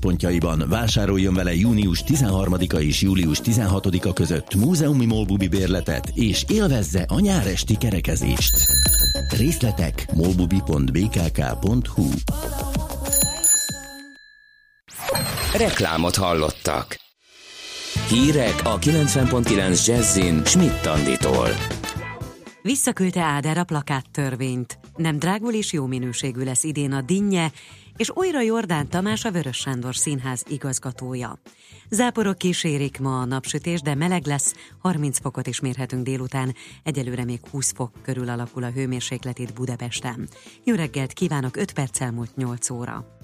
pontjaiban vásároljon vele június 13-a és július 16-a között múzeumi molbubi bérletet, és élvezze a nyáresti kerekezést. Részletek molbubi.bkk.hu Reklámot hallottak. Hírek a 90.9 Jazzin Schmidt Anditól. Visszaküldte Áder a plakáttörvényt. Nem drágul és jó minőségű lesz idén a dinnye, és újra Jordán Tamás a Vörös Sándor Színház igazgatója. Záporok kísérik ma a napsütés, de meleg lesz, 30 fokot is mérhetünk délután, egyelőre még 20 fok körül alakul a hőmérséklet itt Budapesten. Jó reggelt kívánok, 5 perc elmúlt 8 óra.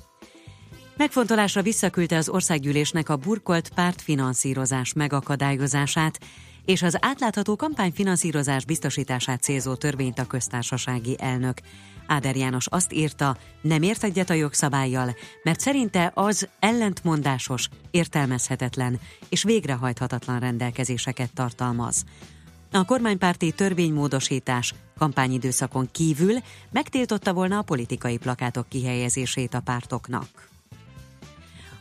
Megfontolásra visszaküldte az országgyűlésnek a burkolt pártfinanszírozás megakadályozását, és az átlátható kampányfinanszírozás biztosítását célzó törvényt a köztársasági elnök. Áder János azt írta, nem ért egyet a jogszabályjal, mert szerinte az ellentmondásos, értelmezhetetlen és végrehajthatatlan rendelkezéseket tartalmaz. A kormánypárti törvénymódosítás kampányidőszakon kívül megtiltotta volna a politikai plakátok kihelyezését a pártoknak.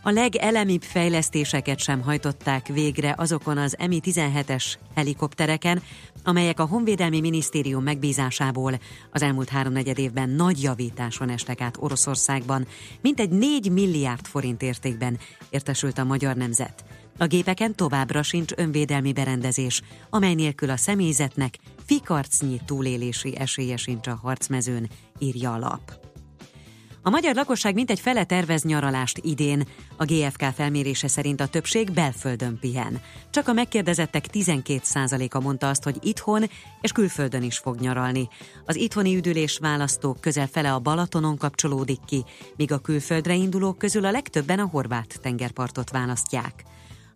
A legelemibb fejlesztéseket sem hajtották végre azokon az Mi-17-es helikoptereken, amelyek a Honvédelmi Minisztérium megbízásából az elmúlt háromnegyed évben nagy javításon estek át Oroszországban, mintegy 4 milliárd forint értékben értesült a magyar nemzet. A gépeken továbbra sincs önvédelmi berendezés, amely nélkül a személyzetnek fikarcnyi túlélési esélye sincs a harcmezőn, írja a lap. A magyar lakosság mintegy fele tervez nyaralást idén. A GFK felmérése szerint a többség belföldön pihen. Csak a megkérdezettek 12%-a mondta azt, hogy itthon és külföldön is fog nyaralni. Az itthoni üdülés választók közel fele a Balatonon kapcsolódik ki, míg a külföldre indulók közül a legtöbben a horvát tengerpartot választják.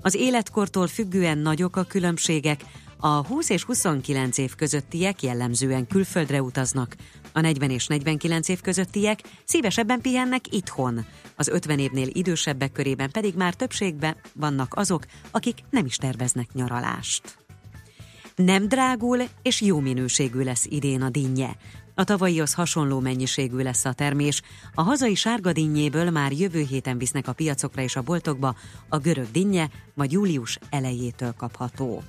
Az életkortól függően nagyok a különbségek, a 20 és 29 év közöttiek jellemzően külföldre utaznak, a 40 és 49 év közöttiek szívesebben pihennek itthon, az 50 évnél idősebbek körében pedig már többségben vannak azok, akik nem is terveznek nyaralást. Nem drágul és jó minőségű lesz idén a dinnye. A tavalyihoz hasonló mennyiségű lesz a termés. A hazai sárga dinnyéből már jövő héten visznek a piacokra és a boltokba, a görög dinnye majd július elejétől kapható.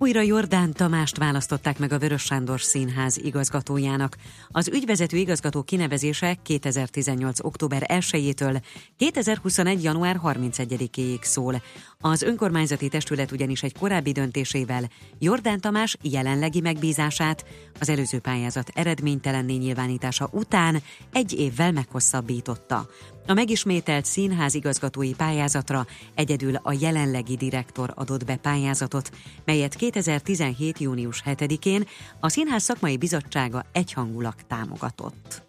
Újra Jordán Tamást választották meg a Vörös Sándor Színház igazgatójának. Az ügyvezető igazgató kinevezése 2018. október 1-től 2021. január 31-éig szól. Az önkormányzati testület ugyanis egy korábbi döntésével Jordán Tamás jelenlegi megbízását az előző pályázat eredménytelenné nyilvánítása után egy évvel meghosszabbította. A megismételt színház igazgatói pályázatra egyedül a jelenlegi direktor adott be pályázatot, melyet 2017. június 7-én a Színház Szakmai Bizottsága egyhangulag támogatott.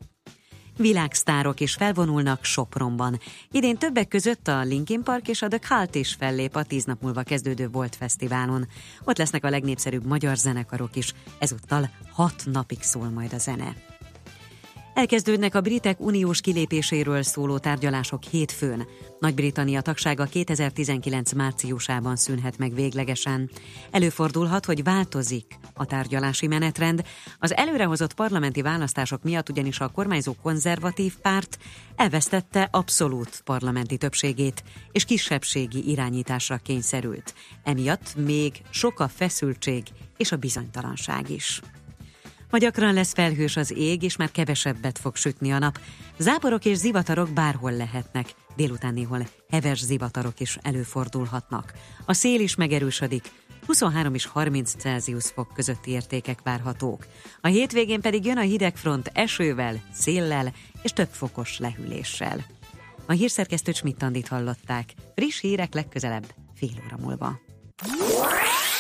Világsztárok is felvonulnak Sopronban. Idén többek között a Linkin Park és a The Cult is fellép a tíz nap múlva kezdődő Volt Fesztiválon. Ott lesznek a legnépszerűbb magyar zenekarok is, ezúttal hat napig szól majd a zene. Elkezdődnek a britek uniós kilépéséről szóló tárgyalások hétfőn. Nagy-Britannia tagsága 2019 márciusában szűnhet meg véglegesen. Előfordulhat, hogy változik a tárgyalási menetrend. Az előrehozott parlamenti választások miatt ugyanis a kormányzó konzervatív párt elvesztette abszolút parlamenti többségét, és kisebbségi irányításra kényszerült. Emiatt még sok a feszültség és a bizonytalanság is. Ma gyakran lesz felhős az ég, és már kevesebbet fog sütni a nap. Záporok és zivatarok bárhol lehetnek. Délután néhol heves zivatarok is előfordulhatnak. A szél is megerősödik, 23 és 30 Celsius fok közötti értékek várhatók. A hétvégén pedig jön a hidegfront esővel, széllel és több fokos lehűléssel. A hírszerkesztő Csmittandit hallották. Friss hírek legközelebb, fél óra múlva.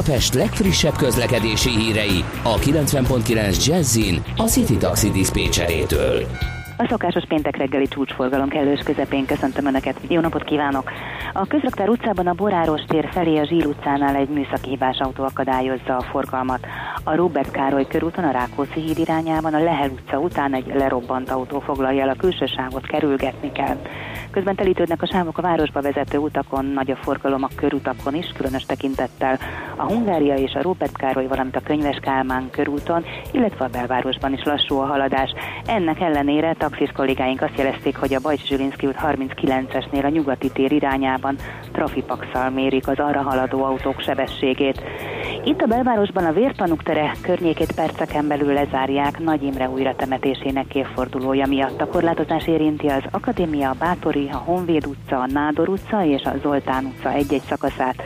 Budapest legfrissebb közlekedési hírei a 90.9 Jazzin a City Taxi Dispécsejétől. A szokásos péntek reggeli csúcsforgalom kellős közepén köszöntöm Önöket. Jó napot kívánok! A Közraktár utcában a Boráros tér felé a Zsír utcánál egy hibás autó akadályozza a forgalmat. A Robert Károly körúton a Rákóczi híd irányában a Lehel utca után egy lerobbant autó foglalja el a külső sávot, kerülgetni kell. Közben telítődnek a sávok a városba vezető utakon, nagy a forgalom a körutakon is, különös tekintettel a Hungária és a Robert Károly, valamint a Könyves Kálmán körúton, illetve a belvárosban is lassú a haladás. Ennek ellenére taxis kollégáink azt jelezték, hogy a Bajcs Zsilinszki út 39-esnél a nyugati tér irányában trafipaxal mérik az arra haladó autók sebességét. Itt a belvárosban a Vértanuk tere környékét perceken belül lezárják Nagy Imre újra temetésének évfordulója miatt. A korlátozás érinti az Akadémia, a Bátori, a Honvéd utca, a Nádor utca és a Zoltán utca egy-egy szakaszát.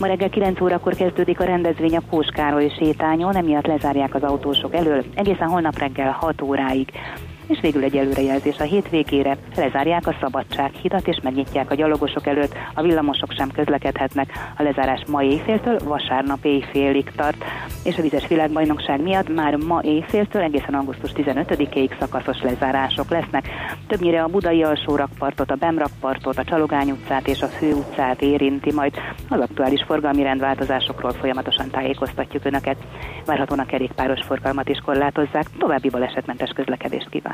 Ma reggel 9 órakor kezdődik a rendezvény a Póskároly sétányon, emiatt lezárják az autósok elől egészen holnap reggel 6 óráig és végül egy előrejelzés a hétvégére. Lezárják a Szabadsághidat és megnyitják a gyalogosok előtt, a villamosok sem közlekedhetnek. A lezárás ma éjféltől vasárnap éjfélig tart, és a vizes világbajnokság miatt már ma éjféltől egészen augusztus 15-ig szakaszos lezárások lesznek. Többnyire a budai alsó rakpartot, a Bemrakpartot, a Csalogány utcát és a Fő utcát érinti, majd az aktuális forgalmi rendváltozásokról folyamatosan tájékoztatjuk Önöket. Várhatóan a kerékpáros forgalmat is korlátozzák, további balesetmentes közlekedést kíván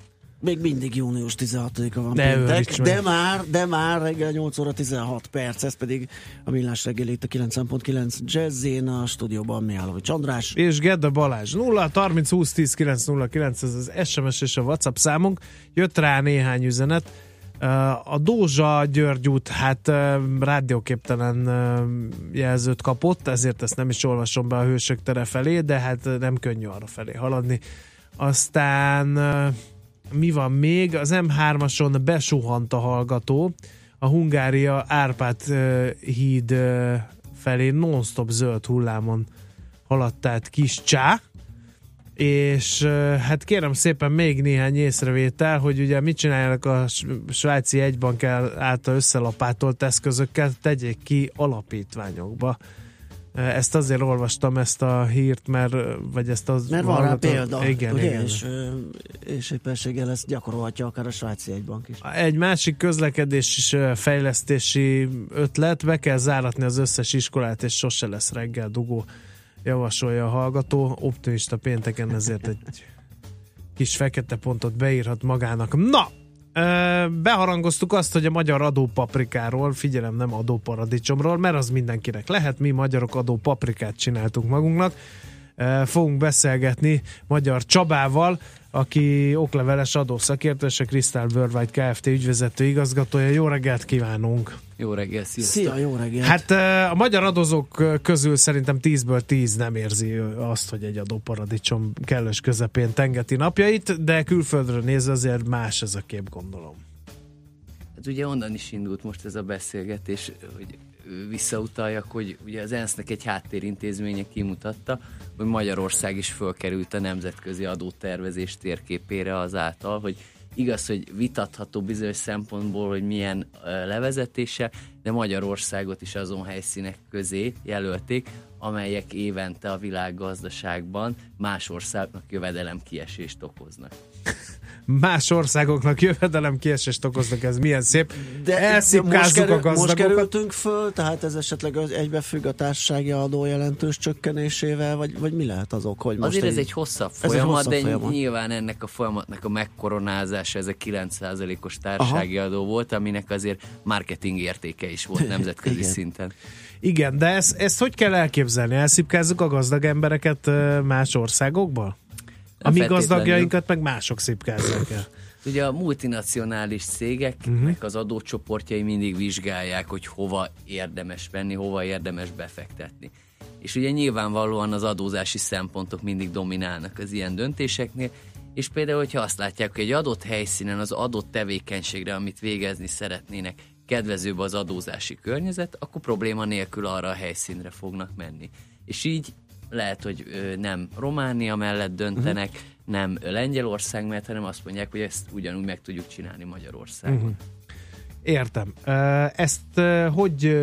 még mindig június 16-a van de péntek, de már, de már reggel 8 óra 16 perc, ez pedig a Millás reggel itt a 9.9 Jazzén a stúdióban Mihálovics András. És Gedda Balázs 0 30 20 10 909 ez az SMS és a WhatsApp számunk. Jött rá néhány üzenet. A Dózsa György út, hát rádióképtelen jelzőt kapott, ezért ezt nem is olvasom be a hősök tere felé, de hát nem könnyű arra felé haladni. Aztán mi van még? Az M3-ason besuhant a hallgató, a Hungária Árpád híd felé non-stop zöld hullámon haladt át kis csá, és hát kérem szépen még néhány észrevétel, hogy ugye mit csinálják a svájci egybank által összelapátolt eszközökkel, tegyék ki alapítványokba ezt azért olvastam ezt a hírt, mert vagy ezt az... Mert van rá példa, igen, ugye? igen. És, és éppenséggel ezt gyakorolhatja akár a svájci egybank is. Egy másik közlekedés és fejlesztési ötlet, be kell záratni az összes iskolát, és sose lesz reggel dugó, javasolja a hallgató. Optimista pénteken ezért egy kis fekete pontot beírhat magának. Na, beharangoztuk azt, hogy a magyar adópaprikáról, figyelem nem adóparadicsomról, mert az mindenkinek lehet, mi magyarok adópaprikát csináltunk magunknak. Fogunk beszélgetni Magyar Csabával, aki okleveles adószakértő, és a Crystal Worldwide Kft. ügyvezető igazgatója. Jó reggelt kívánunk! Jó reggelt, sziasztok! Szia, jó reggelt! Hát a magyar adózók közül szerintem 10-ből 10 nem érzi azt, hogy egy adóparadicsom kellős közepén tengeti napjait, de külföldről nézve azért más ez a kép, gondolom. Hát ugye onnan is indult most ez a beszélgetés, hogy visszautaljak, hogy ugye az ENSZ-nek egy háttérintézménye kimutatta, hogy Magyarország is fölkerült a nemzetközi adótervezés térképére azáltal, hogy igaz, hogy vitatható bizonyos szempontból, hogy milyen levezetése, de Magyarországot is azon helyszínek közé jelölték, amelyek évente a világgazdaságban más országnak jövedelem kiesést okoznak más országoknak jövedelem kiesést okoznak, ez milyen szép. De Elszipkázzuk most, kerül, a most kerültünk föl, tehát ez esetleg egybefügg a társasági adó jelentős csökkenésével, vagy, vagy mi lehet az ok? Hogy most Azért egy, ez egy hosszabb folyamat, egy hosszabb de folyamat. nyilván ennek a folyamatnak a megkoronázása, ez a 9%-os társasági Aha. adó volt, aminek azért marketing értéke is volt nemzetközi szinten. Igen, de ezt, ezt hogy kell elképzelni? Elszipkázzuk a gazdag embereket más országokból? A mi gazdagjainkat meg mások szipkázzák el. Ugye a multinacionális cégeknek uh-huh. az adócsoportjai mindig vizsgálják, hogy hova érdemes venni, hova érdemes befektetni. És ugye nyilvánvalóan az adózási szempontok mindig dominálnak az ilyen döntéseknél, és például, hogyha azt látják, hogy egy adott helyszínen az adott tevékenységre, amit végezni szeretnének, kedvezőbb az adózási környezet, akkor probléma nélkül arra a helyszínre fognak menni. És így lehet, hogy nem Románia mellett döntenek, uh-huh. nem Lengyelország mellett, hanem azt mondják, hogy ezt ugyanúgy meg tudjuk csinálni Magyarországon. Uh-huh. Értem. Ezt hogy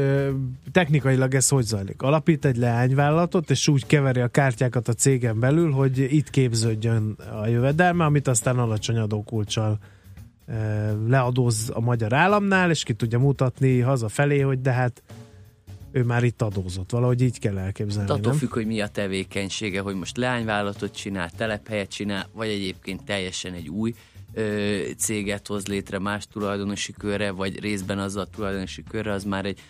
technikailag ez hogy zajlik? Alapít egy leányvállalatot, és úgy keveri a kártyákat a cégen belül, hogy itt képződjön a jövedelme, amit aztán alacsony adókulcsal leadóz a magyar államnál, és ki tudja mutatni hazafelé, hogy de hát ő már itt adózott. Valahogy így kell elképzelni. Hát attól nem? függ, hogy mi a tevékenysége, hogy most leányvállalatot csinál, telephelyet csinál, vagy egyébként teljesen egy új ö, céget hoz létre más tulajdonosi körre, vagy részben az a tulajdonosi körre, az már egy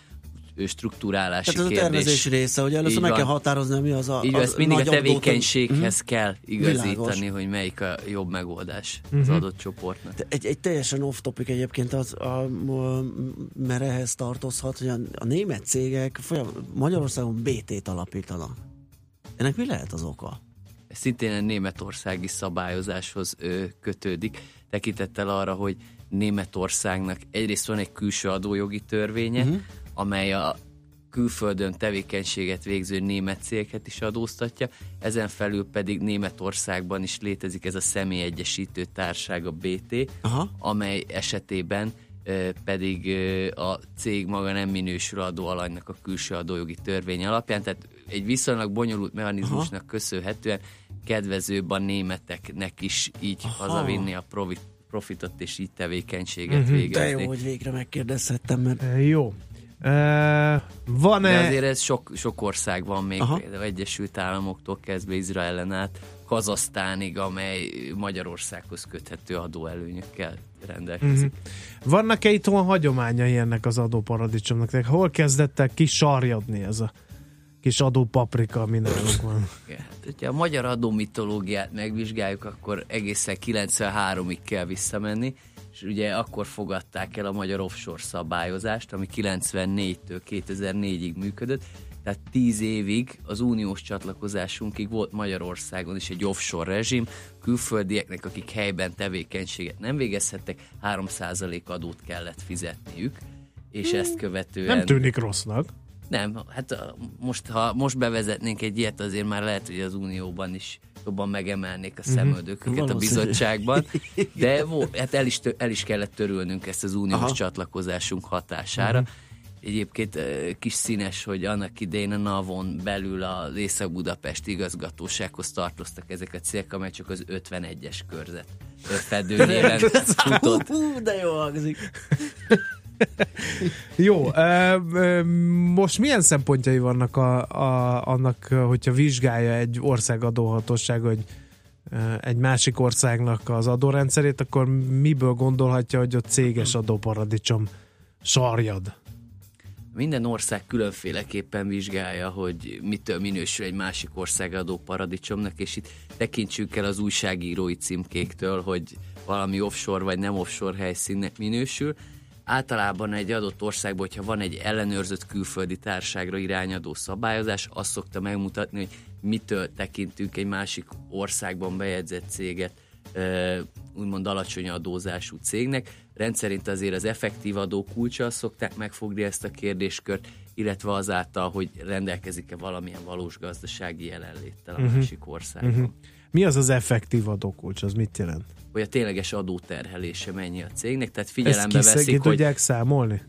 struktúrálási Tehát ez kérdés. a tervezési része, hogy először meg kell határozni, mi az a Így az ezt mindig a tevékenységhez uh-huh. kell igazítani, Világos. hogy melyik a jobb megoldás Mhm. az adott csoportnak. De Egy, egy teljesen off-topic egyébként, az, a, a, mert ehhez tartozhat, hogy a, a német cégek folyam, Magyarországon BT-t alapítanak. Ennek mi lehet az oka? Ez szintén a németországi szabályozáshoz ö, kötődik, tekintettel arra, hogy Németországnak egyrészt van egy külső adójogi törvénye, uh-huh. Amely a külföldön tevékenységet végző német cégeket is adóztatja, ezen felül pedig Németországban is létezik ez a személyegyesítő társág, a BT, Aha. amely esetében pedig a cég maga nem minősül adóalanynak a külső adójogi törvény alapján, tehát egy viszonylag bonyolult mechanizmusnak köszönhetően kedvezőbb a németeknek is így Aha. hazavinni a profit, profitot és így tevékenységet Mhm. De végezni. jó, hogy végre megkérdezhettem, mert E, Jó. Van-e... De azért ez sok, sok ország van még, Aha. Például Egyesült Államoktól kezdve Izraelen át, Kazasztánig, amely Magyarországhoz köthető adóelőnyökkel rendelkezik. Mhm. Vannak-e itthon hagyományai ennek az adóparadicsomnak? Tehát Hol kezdett el kisarjadni ez a kis adópaprika, ami nálunk van? Hát, hogyha a magyar adómitológiát megvizsgáljuk, akkor egészen 93-ig kell visszamenni, és ugye akkor fogadták el a magyar offshore szabályozást, ami 94-től 2004-ig működött, tehát 10 évig az uniós csatlakozásunkig volt Magyarországon is egy offshore rezsim, külföldieknek, akik helyben tevékenységet nem végezhettek, 3% adót kellett fizetniük, és ezt követően... Nem tűnik rossznak. Nem, hát most, ha most bevezetnénk egy ilyet, azért már lehet, hogy az Unióban is jobban megemelnék a szemöldököket a Valószínű. bizottságban, de hát el is, el is kellett törölnünk ezt az uniós Aha. Csatlakozásunk hatására. Egyébként eh, kis színes, hogy annak idején a NAVon belül az Észak-Budapest igazgatósághoz tartoztak ezek a cégek, amely csak az 51-es körzet fedőnéven futott. Hú, de jó hangzik. Jó, most milyen szempontjai vannak a, a, annak, hogyha vizsgálja egy ország adóhatóság, hogy egy másik országnak az adórendszerét, akkor miből gondolhatja, hogy ott céges adóparadicsom sarjad? Minden ország különféleképpen vizsgálja, hogy mitől minősül egy másik ország adó paradicsomnak, és itt tekintsük el az újságírói címkéktől, hogy valami offshore vagy nem offshore helyszínnek minősül. Általában egy adott országban, hogyha van egy ellenőrzött külföldi társágra irányadó szabályozás, azt szokta megmutatni, hogy mitől tekintünk egy másik országban bejegyzett céget úgymond alacsony adózású cégnek. Rendszerint azért az effektív adó kulcsa szokták megfogni ezt a kérdéskört, illetve azáltal, hogy rendelkezik-e valamilyen valós gazdasági jelenléttel a Mhm. másik országban. Uh-huh. Mi az az effektív adókulcs? Az mit jelent? Hogy a tényleges adóterhelése mennyi a cégnek, tehát Ezt figyelembe ki, ki veszik, hogy tudják számolni?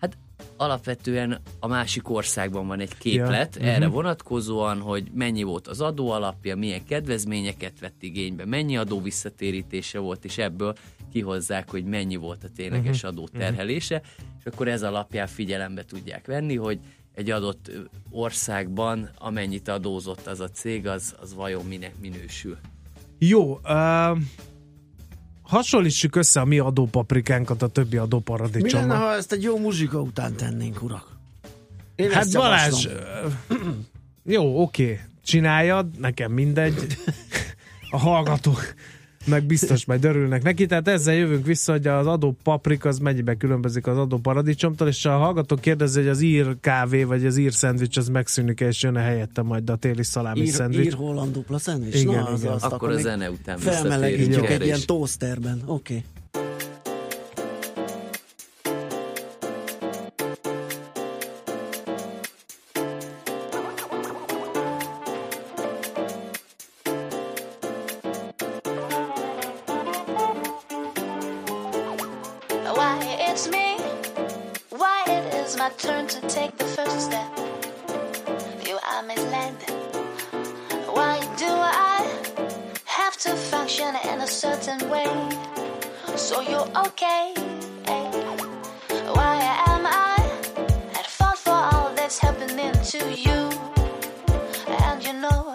Hát alapvetően a másik országban van egy képlet Ja, erre mhm. vonatkozóan, hogy mennyi volt az adó alapja, milyen kedvezményeket vett igénybe, mennyi adó visszatérítése volt, és ebből kihozzák, hogy mennyi volt a tényleges Mhm. adó terhelése, és akkor ez alapján figyelembe tudják venni, hogy egy adott országban amennyit adózott az a cég, az, az vajon minek minősül. Jó, uh, hasonlítsuk össze a mi adópaprikánkat a többi Mi lenne, adóparadicsommal. ha ezt egy jó muzsika után tennénk, urak? Én Hát Balázs, javaslom. jó, oké, csináljad, nekem mindegy. A hallgatók meg biztos majd örülnek neki, tehát ezzel jövünk vissza, hogy az adó paprika az mennyibe különbözik az adó paradicsomtól, és a hallgató kérdezi, hogy az ír kávé vagy az ír szendvics az megszűnik és jön-e helyette majd a téli szalámi Ír, szendvics. ír holland dupla szendvics? Igen, Na, az, igen. azt Akkor a még zene után Felmelegítjük egy ilyen is. toasterben. Oké. Okay. It's me? Why it is my turn to take the first step? You are misled. Why do I have to function in a certain way? So you're okay. Why am I at fault for all that's happening to you? And you know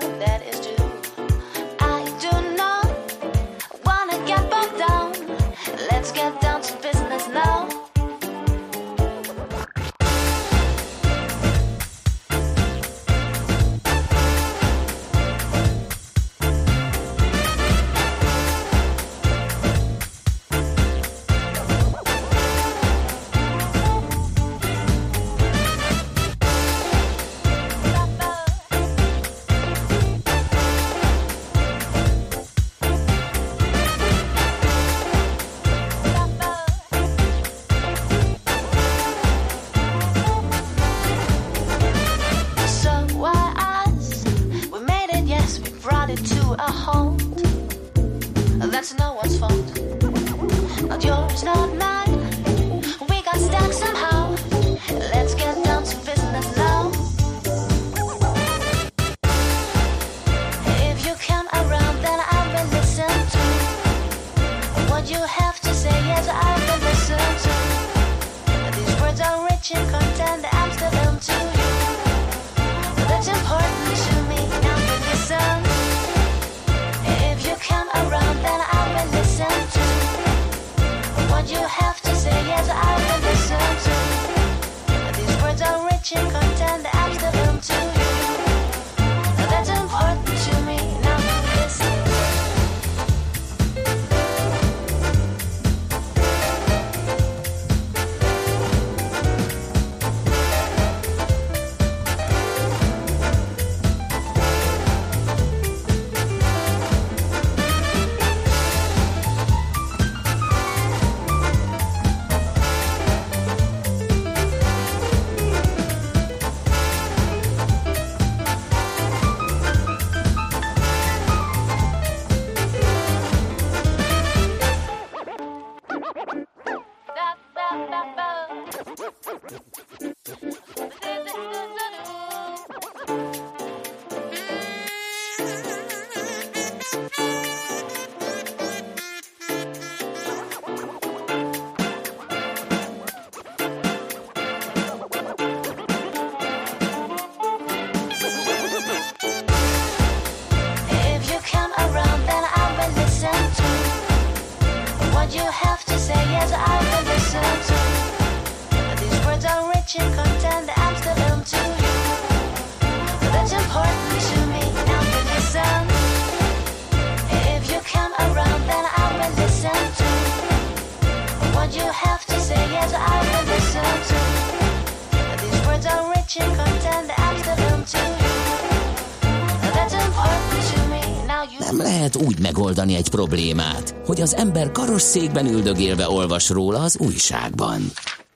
megoldani egy problémát, hogy az ember karosszékben üldögélve olvas róla az újságban.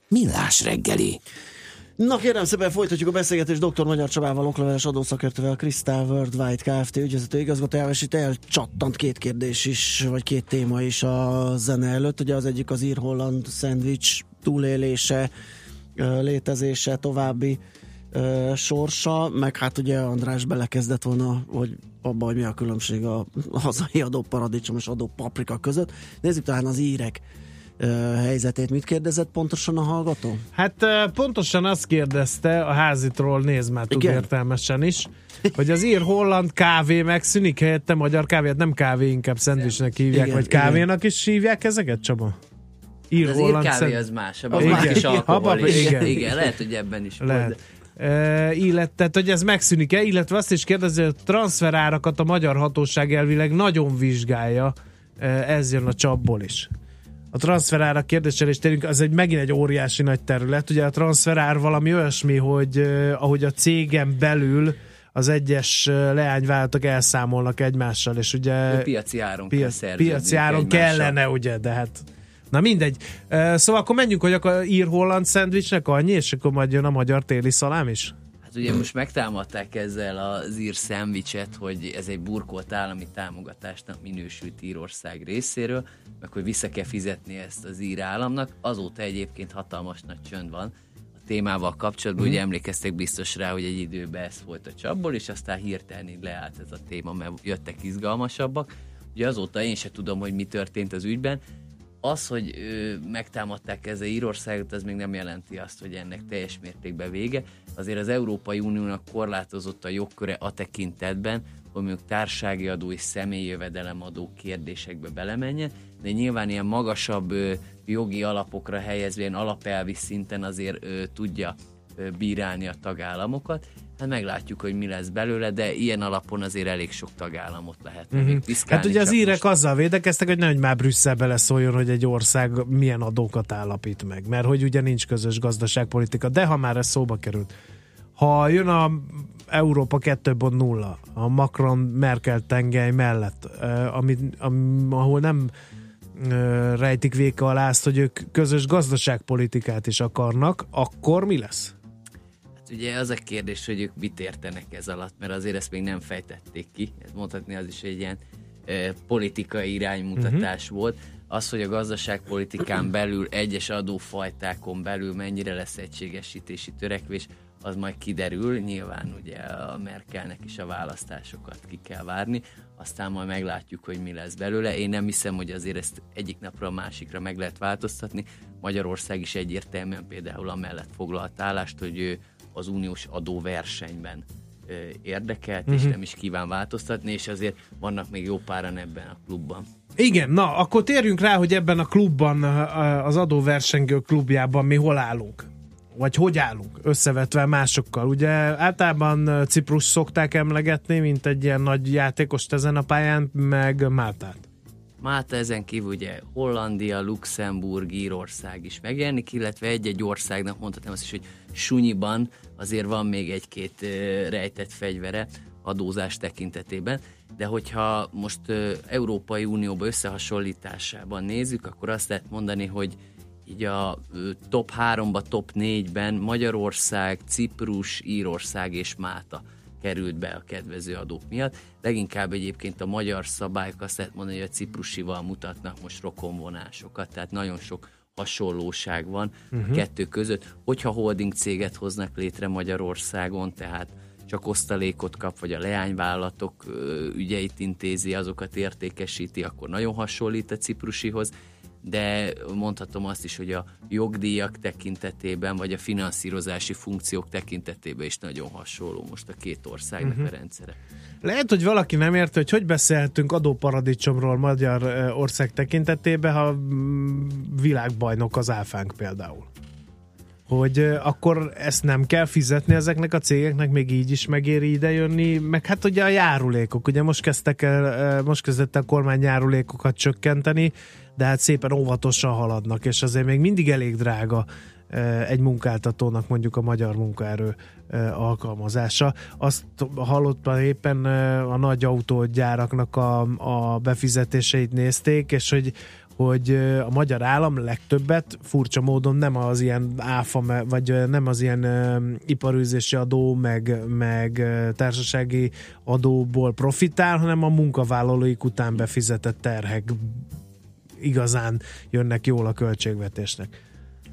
Millás reggeli. Na kérem szépen folytatjuk a beszélgetést dr. Magyar Csabával, okleveles adószakértővel, Crystal Worldwide Kft. ügyvezető igazgatójával, és itt elcsattant két kérdés is, vagy két téma is a zene előtt. Ugye az egyik az ír-holland szendvics túlélése, létezése, további ö, sorsa, meg hát ugye András belekezdett volna, hogy abba, hogy mi a különbség a hazai adó paradicsom és adó paprika között. Nézzük talán az írek helyzetét. Mit kérdezett pontosan a hallgató? Hát pontosan azt kérdezte, a házitról néz már tud Igen. értelmesen is, hogy az ír holland kávé megszűnik helyette magyar kávé, hát nem kávé, inkább szendvicsnek hívják, Igen, vagy igen. kávénak is hívják ezeket, Csaba? Ír Az holland írkávé szend- az más, abban Igen. más is alkohol. Is. igen. Igen. lehet, hogy ebben is volt. Lehet. Illet, tehát, hogy ez megszűnik-e, illetve azt is kérdezi, hogy a transferárakat a magyar hatóság elvileg nagyon vizsgálja, ez jön a csapból is. A transferára kérdéssel is térünk, az egy megint egy óriási nagy terület. Ugye a transferár valami olyasmi, hogy ahogy a cégen belül az egyes leányvállalatok elszámolnak egymással, és ugye Piaci áron piac, piaci áron kellene, ugye, de hát Na mindegy. Szóval akkor menjünk, hogy akkor ír-holland szendvicsnek annyi, és akkor majd jön a magyar téli szalám is? Hát ugye most megtámadták ezzel az ír szendvicset, hogy ez egy burkolt állami támogatásnak minősült Írország részéről, meg hogy vissza kell fizetni ezt az ír államnak. Azóta egyébként hatalmas nagy csönd van a témával kapcsolatban. Ugye emlékeztek biztos rá, hogy egy időben ez volt a csapból, és aztán hirtelen így leállt ez a téma, mert jöttek izgalmasabbak. Ugye azóta én se tudom, hogy mi történt az ügyben, az, hogy ö, megtámadták ezzel Írországot, az még nem jelenti azt, hogy ennek teljes mértékben vége. Azért az Európai Uniónak korlátozott a jogköre a tekintetben, hogy mondjuk társági adó és személyi jövedelemadó kérdésekbe belemenjen, de nyilván ilyen magasabb ö, jogi alapokra helyezve, ilyen alapelvi szinten azért ö, tudja ö, bírálni a tagállamokat. Hát meglátjuk, hogy mi lesz belőle, de ilyen alapon azért elég sok tagállamot lehet piszkálni. Hát ugye az írek most- azzal védekeztek, hogy nehogy már Brüsszel beleszóljon, hogy egy ország milyen adókat állapít meg, mert hogy ugye nincs közös gazdaságpolitika, de ha már ez szóba került, ha jön a Európa 2.0, a Macron-Merkel tengely mellett, ami, ami, ahol nem rejtik véka alá azt, hogy ők közös gazdaságpolitikát is akarnak, akkor mi lesz? Hát ugye az a kérdés, hogy ők mit értenek ez alatt, mert azért ezt még nem fejtették ki. Ez mondhatni az is egy ilyen e, politikai iránymutatás uh-huh. volt. Az, hogy a gazdaságpolitikán belül, egyes adófajtákon belül mennyire lesz egységesítési törekvés, az majd kiderül. Nyilván ugye a Merkelnek is a választásokat ki kell várni, aztán majd meglátjuk, hogy mi lesz belőle. Én nem hiszem, hogy azért ezt egyik napra a másikra meg lehet változtatni. Magyarország is egyértelműen például amellett foglalt állást, hogy ő az uniós adóversenyben érdekelt, uh-huh. és nem is kíván változtatni, és azért vannak még jó páran ebben a klubban. Igen, na, akkor térjünk rá, hogy ebben a klubban, az adóversengő klubjában mi hol állunk. Vagy hogy állunk, összevetve másokkal. Ugye általában Ciprus szokták emlegetni, mint egy ilyen nagy játékos ezen a pályán, meg Máltát. Málta ezen kívül ugye Hollandia, Luxemburg, Írország is megjelenik, illetve egy-egy országnak mondhatnám azt is, hogy sunyiban azért van még egy-két rejtett fegyvere adózás tekintetében, de hogyha most Európai Unióba összehasonlításában nézzük, akkor azt lehet mondani, hogy így a top 3-ba, top 4-ben Magyarország, Ciprus, Írország és Málta került be a kedvező adók miatt. Leginkább egyébként a magyar szabályok azt lehet mondani, hogy a ciprusival mutatnak most rokonvonásokat, tehát nagyon sok hasonlóság van uh-huh. kettő között. Hogyha holding céget hoznak létre Magyarországon, tehát csak osztalékot kap, vagy a leányvállalatok ügyeit intézi, azokat értékesíti, akkor nagyon hasonlít a ciprusihoz, de mondhatom azt is, hogy a jogdíjak tekintetében, vagy a finanszírozási funkciók tekintetében is nagyon hasonló most a két országnak uh-huh. a rendszere. Lehet, hogy valaki nem érti, hogy hogy beszélhetünk adóparadicsomról Magyar ország tekintetében, ha mm, világbajnok az áfánk például. Hogy akkor ezt nem kell fizetni ezeknek a cégeknek, még így is megéri idejönni, meg hát ugye a járulékok, ugye most kezdtek el, most kezdett a kormány járulékokat csökkenteni, de hát szépen óvatosan haladnak, és azért még mindig elég drága egy munkáltatónak mondjuk a magyar munkaerő alkalmazása. Azt hallottam éppen a nagy autógyáraknak a, a befizetéseit nézték, és hogy hogy a magyar állam legtöbbet furcsa módon nem az ilyen áfa, vagy nem az ilyen iparűzési adó, meg, meg társasági adóból profitál, hanem a munkavállalóik után befizetett terhek igazán jönnek jól a költségvetésnek.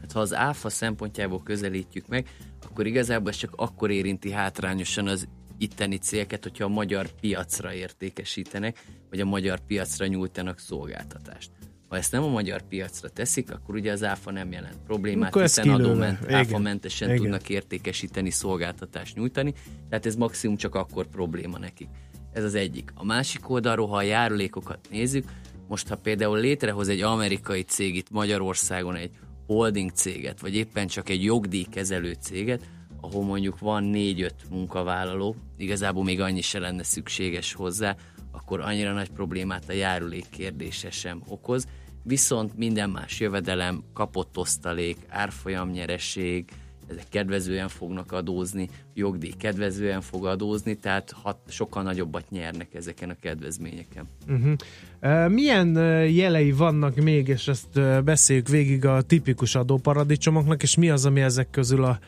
Hát ha az áfa szempontjából közelítjük meg, akkor igazából ez csak akkor érinti hátrányosan az itteni célket, hogyha a magyar piacra értékesítenek, vagy a magyar piacra nyújtanak szolgáltatást. Ha ezt nem a magyar piacra teszik, akkor ugye az áfa nem jelent problémát, Akkor hiszen adóment, áfamentesen Igen. tudnak értékesíteni, szolgáltatást nyújtani, tehát ez maximum csak akkor probléma nekik. Ez az egyik. A másik oldalról, ha a járulékokat nézzük, most ha például létrehoz egy amerikai cég itt Magyarországon egy holding céget, vagy éppen csak egy jogdíjkezelő céget, ahol mondjuk van négy-öt munkavállaló, igazából még annyi se lenne szükséges hozzá, akkor annyira nagy problémát a járulék kérdése sem okoz. Viszont minden más jövedelem, kapott osztalék, árfolyam nyereség, ezek kedvezően fognak adózni, jogdíj kedvezően fog adózni, tehát hat, sokkal nagyobbat nyernek ezeken a kedvezményeken. Uh, Milyen jelei vannak még, és ezt beszéljük végig a tipikus adóparadicsomoknak, és mi az, ami ezek közül a,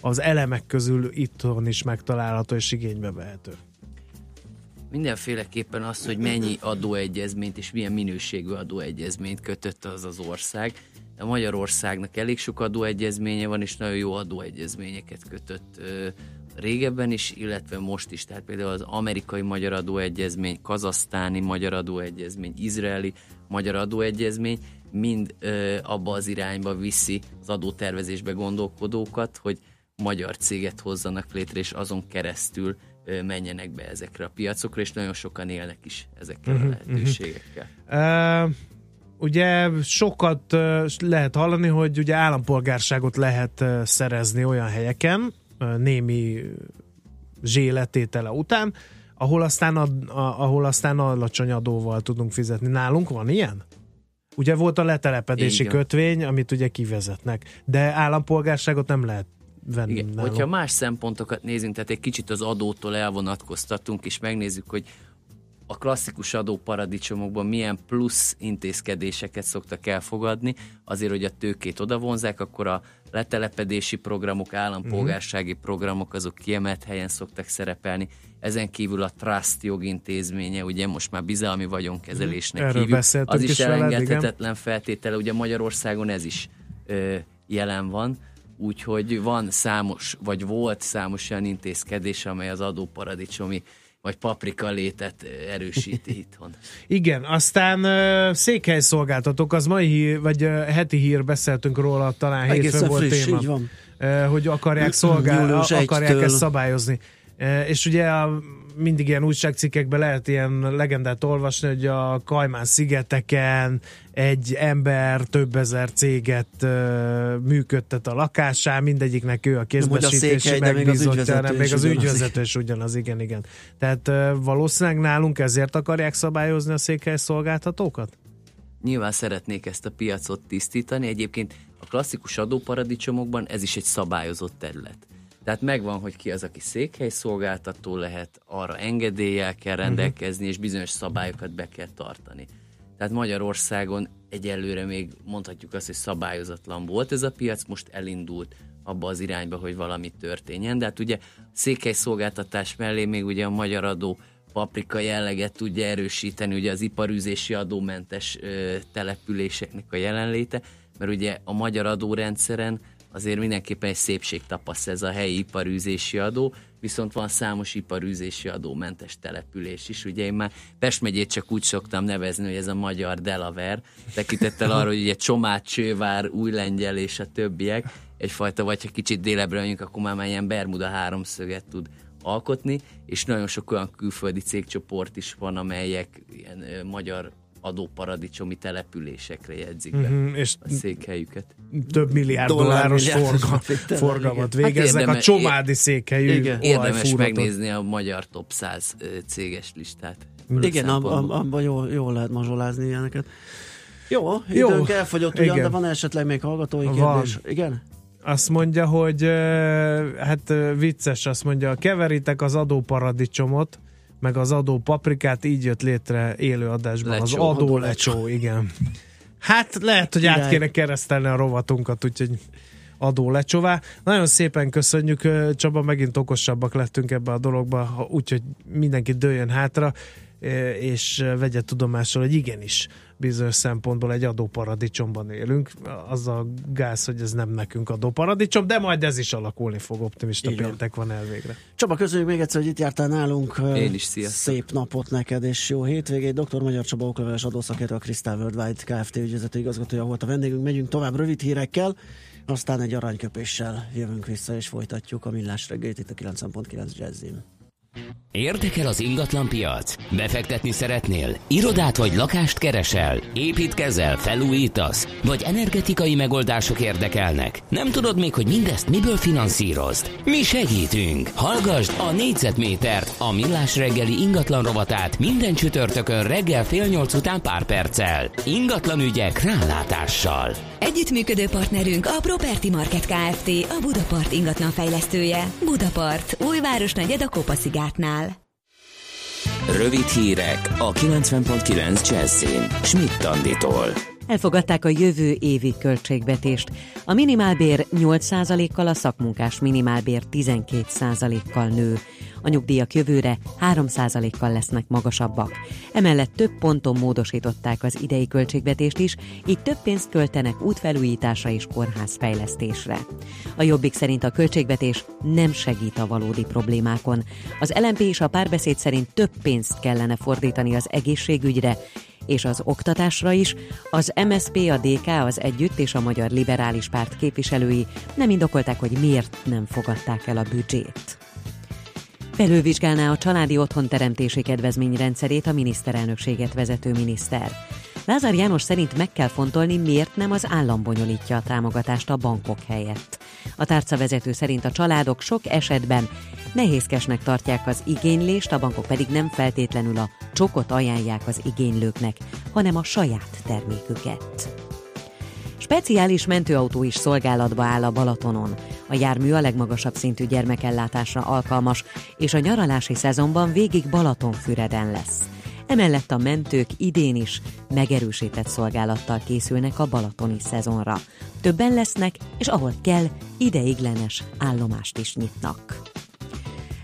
az elemek közül itthon is megtalálható és igénybe vehető? Mindenféleképpen az, hogy mennyi adóegyezményt és milyen minőségű adóegyezményt kötött az az ország. De Magyarországnak elég sok adóegyezménye van, és nagyon jó adóegyezményeket kötött régebben is, illetve most is. Tehát például az amerikai magyar adóegyezmény, kazasztáni magyar adóegyezmény, izraeli magyar adóegyezmény mind ö, abba az irányba viszi az adótervezésbe gondolkodókat, hogy magyar céget hozzanak létre, és azon keresztül ö, menjenek be ezekre a piacokra, és nagyon sokan élnek is ezekkel Mhm, a lehetőségekkel. Uh, ugye sokat lehet hallani, hogy ugye állampolgárságot lehet szerezni olyan helyeken, némi zséletétele után, ahol aztán, a, ahol aztán alacsony adóval tudunk fizetni. Nálunk van ilyen? Ugye volt a letelepedési Igen. kötvény, amit ugye kivezetnek, de állampolgárságot nem lehet venni Igen. nálunk. Hogyha más szempontokat nézünk, tehát egy kicsit az adótól elvonatkoztatunk, és megnézzük, hogy a klasszikus adóparadicsomokban milyen plusz intézkedéseket szoktak elfogadni, azért, hogy a tőkét odavonzák, akkor a letelepedési programok, állampolgársági programok, azok kiemelt helyen szoktak szerepelni. Ezen kívül a trust jogintézménye, ugye most már bizalmi vagyonkezelésnek Erről hívjuk, az is is veled, elengedhetetlen feltétele, ugye Magyarországon ez is ö, jelen van, úgyhogy van számos, vagy volt számos olyan intézkedés, amely az adóparadicsomi vagy paprika létet erősíti itthon. Igen, aztán uh, székhelyszolgáltatók, az mai hír, vagy uh, heti hír, beszéltünk róla, talán hétfőn Egészen volt friss, téma. így van. Uh, hogy akarják szolgálni, akarják 1-től. ezt szabályozni. Uh, és ugye a, mindig ilyen újságcikkekben lehet ilyen legendát olvasni, hogy a Kajmán szigeteken egy ember több ezer céget uh, működtet a lakásán, mindegyiknek ő a kézbesítési még megbízottja, még is az ügyvezető is ugyanaz, igen, igen. Tehát uh, valószínűleg nálunk ezért akarják szabályozni a székhely szolgáltatókat? Nyilván szeretnék ezt a piacot tisztítani, egyébként a klasszikus adóparadicsomokban ez is egy szabályozott terület. Tehát megvan, hogy ki az, aki székhely szolgáltató lehet, arra engedéllyel kell rendelkezni, és bizonyos szabályokat be kell tartani. Tehát Magyarországon egyelőre még mondhatjuk azt, hogy szabályozatlan volt ez a piac, most elindult abba az irányba, hogy valami történjen. De hát ugye székhely szolgáltatás mellé még ugye a magyar adó paprika jelleget tudja erősíteni, ugye az iparűzési adómentes ö, településeknek a jelenléte, mert ugye a magyar adórendszeren azért mindenképpen egy szépség tapaszt ez a helyi iparűzési adó, viszont van számos iparűzési adómentes település is. Ugye én már Pest megyét csak úgy szoktam nevezni, hogy ez a magyar Delaware, tekintettel arra, hogy ugye Csomát, Csővár, Újlengyel és a többiek, egyfajta, vagy ha kicsit délebbre megyünk, akkor már, már ilyen Bermuda háromszöget tud alkotni, és nagyon sok olyan külföldi cégcsoport is van, amelyek ilyen magyar adóparadicsomi településekre jegyzik be Mhm, és a székhelyüket. több milliárd Dollár dolláros forga, forgalmat igen. Hát végeznek a érdemes- csomádi székhelyű Igen. Érdemes megnézni a magyar top 100 ö, céges listát. a Igen, ab- ab- abban jól, jól lehet mazsolázni ilyeneket. Jó, Jó. időnk elfogyott ugyan, Igen. de van esetleg még hallgatói Van. kérdés? Igen? Azt mondja, hogy hát vicces, azt mondja, keveritek az adóparadicsomot, meg az adó paprikát, így jött létre élő adásban az Lecsó. adó lecsó, igen. Hát lehet, hogy át kéne keresztelni a rovatunkat, úgyhogy adó lecsová. Nagyon szépen köszönjük, Csaba, megint okosabbak lettünk ebbe a dologba, ha- úgyhogy mindenki dőljön hátra, és vegye tudomásul, hogy igenis bizonyos szempontból egy adóparadicsomban élünk. Az a gáz, hogy ez nem nekünk adóparadicsom, de majd ez is alakulni fog, optimista van. péntek van elvégre. Csaba, köszönjük még egyszer, hogy itt jártál nálunk. Én is, sziasztok. Szép napot neked, és jó hétvégét. Dr. Magyar Csaba okleveles adószakértő, a Crystal Worldwide Kft. ügyvezető igazgatója volt a vendégünk. Megyünk tovább rövid hírekkel, aztán egy aranyköpéssel jövünk vissza, és folytatjuk a millás reggelit itt a 90.9 Jazzin. Érdekel az ingatlan piac? Befektetni szeretnél? Irodát vagy lakást keresel? Építkezel, felújítasz? Vagy energetikai megoldások érdekelnek? Nem tudod még, hogy mindezt miből finanszírozd? Mi segítünk! Hallgasd a négyzetmétert, a millás reggeli ingatlan rovatát minden csütörtökön reggel fél nyolc után pár perccel. Ingatlan ügyek rálátással. Együttműködő partnerünk a Property Market Kft. A Budapart ingatlan fejlesztője. Budapart, újváros negyed a Kopaszigátnál. Rövid hírek a 90.9 Jazzin. Schmidt Anditól. Elfogadták a jövő évi költségvetést. A minimálbér 8%-kal, a szakmunkás minimálbér 12%-kal nő. A nyugdíjak jövőre 3%-kal lesznek magasabbak. Emellett több ponton módosították az idei költségvetést is, így több pénzt költenek útfelújításra és kórházfejlesztésre. A Jobbik szerint a költségvetés nem segít a valódi problémákon. Az LMP és a párbeszéd szerint több pénzt kellene fordítani az egészségügyre, és az oktatásra is, az MSP, a DK, az Együtt és a Magyar Liberális Párt képviselői nem indokolták, hogy miért nem fogadták el a büdzsét. Felülvizsgálná a családi otthon teremtési kedvezmény rendszerét a miniszterelnökséget vezető miniszter. Lázár János szerint meg kell fontolni, miért nem az állam bonyolítja a támogatást a bankok helyett. A tárca vezető szerint a családok sok esetben nehézkesnek tartják az igénylést, a bankok pedig nem feltétlenül a csokot ajánlják az igénylőknek, hanem a saját terméküket. Speciális mentőautó is szolgálatba áll a Balatonon. A jármű a legmagasabb szintű gyermekellátásra alkalmas, és a nyaralási szezonban végig Balatonfüreden lesz. Emellett a mentők idén is megerősített szolgálattal készülnek a balatoni szezonra. Többen lesznek, és ahol kell, ideiglenes állomást is nyitnak.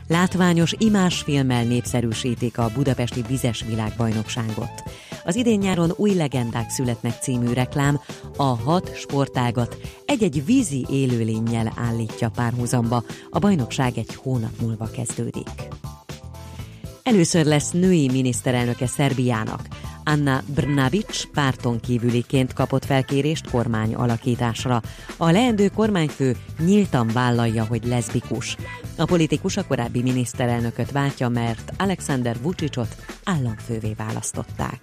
Látványos imásfilmmel népszerűsítik a budapesti vizes világbajnokságot. Az idén nyáron új legendák születnek című reklám a hat sportágat egy-egy vízi élőlényel állítja párhuzamba. A bajnokság egy hónap múlva kezdődik. Először lesz női miniszterelnöke Szerbiának. Anna Brnabic párton kívüliként kapott felkérést kormány alakításra. A leendő kormányfő nyíltan vállalja, hogy leszbikus. A politikus a korábbi miniszterelnököt váltja, mert Alexander Vucicot államfővé választották.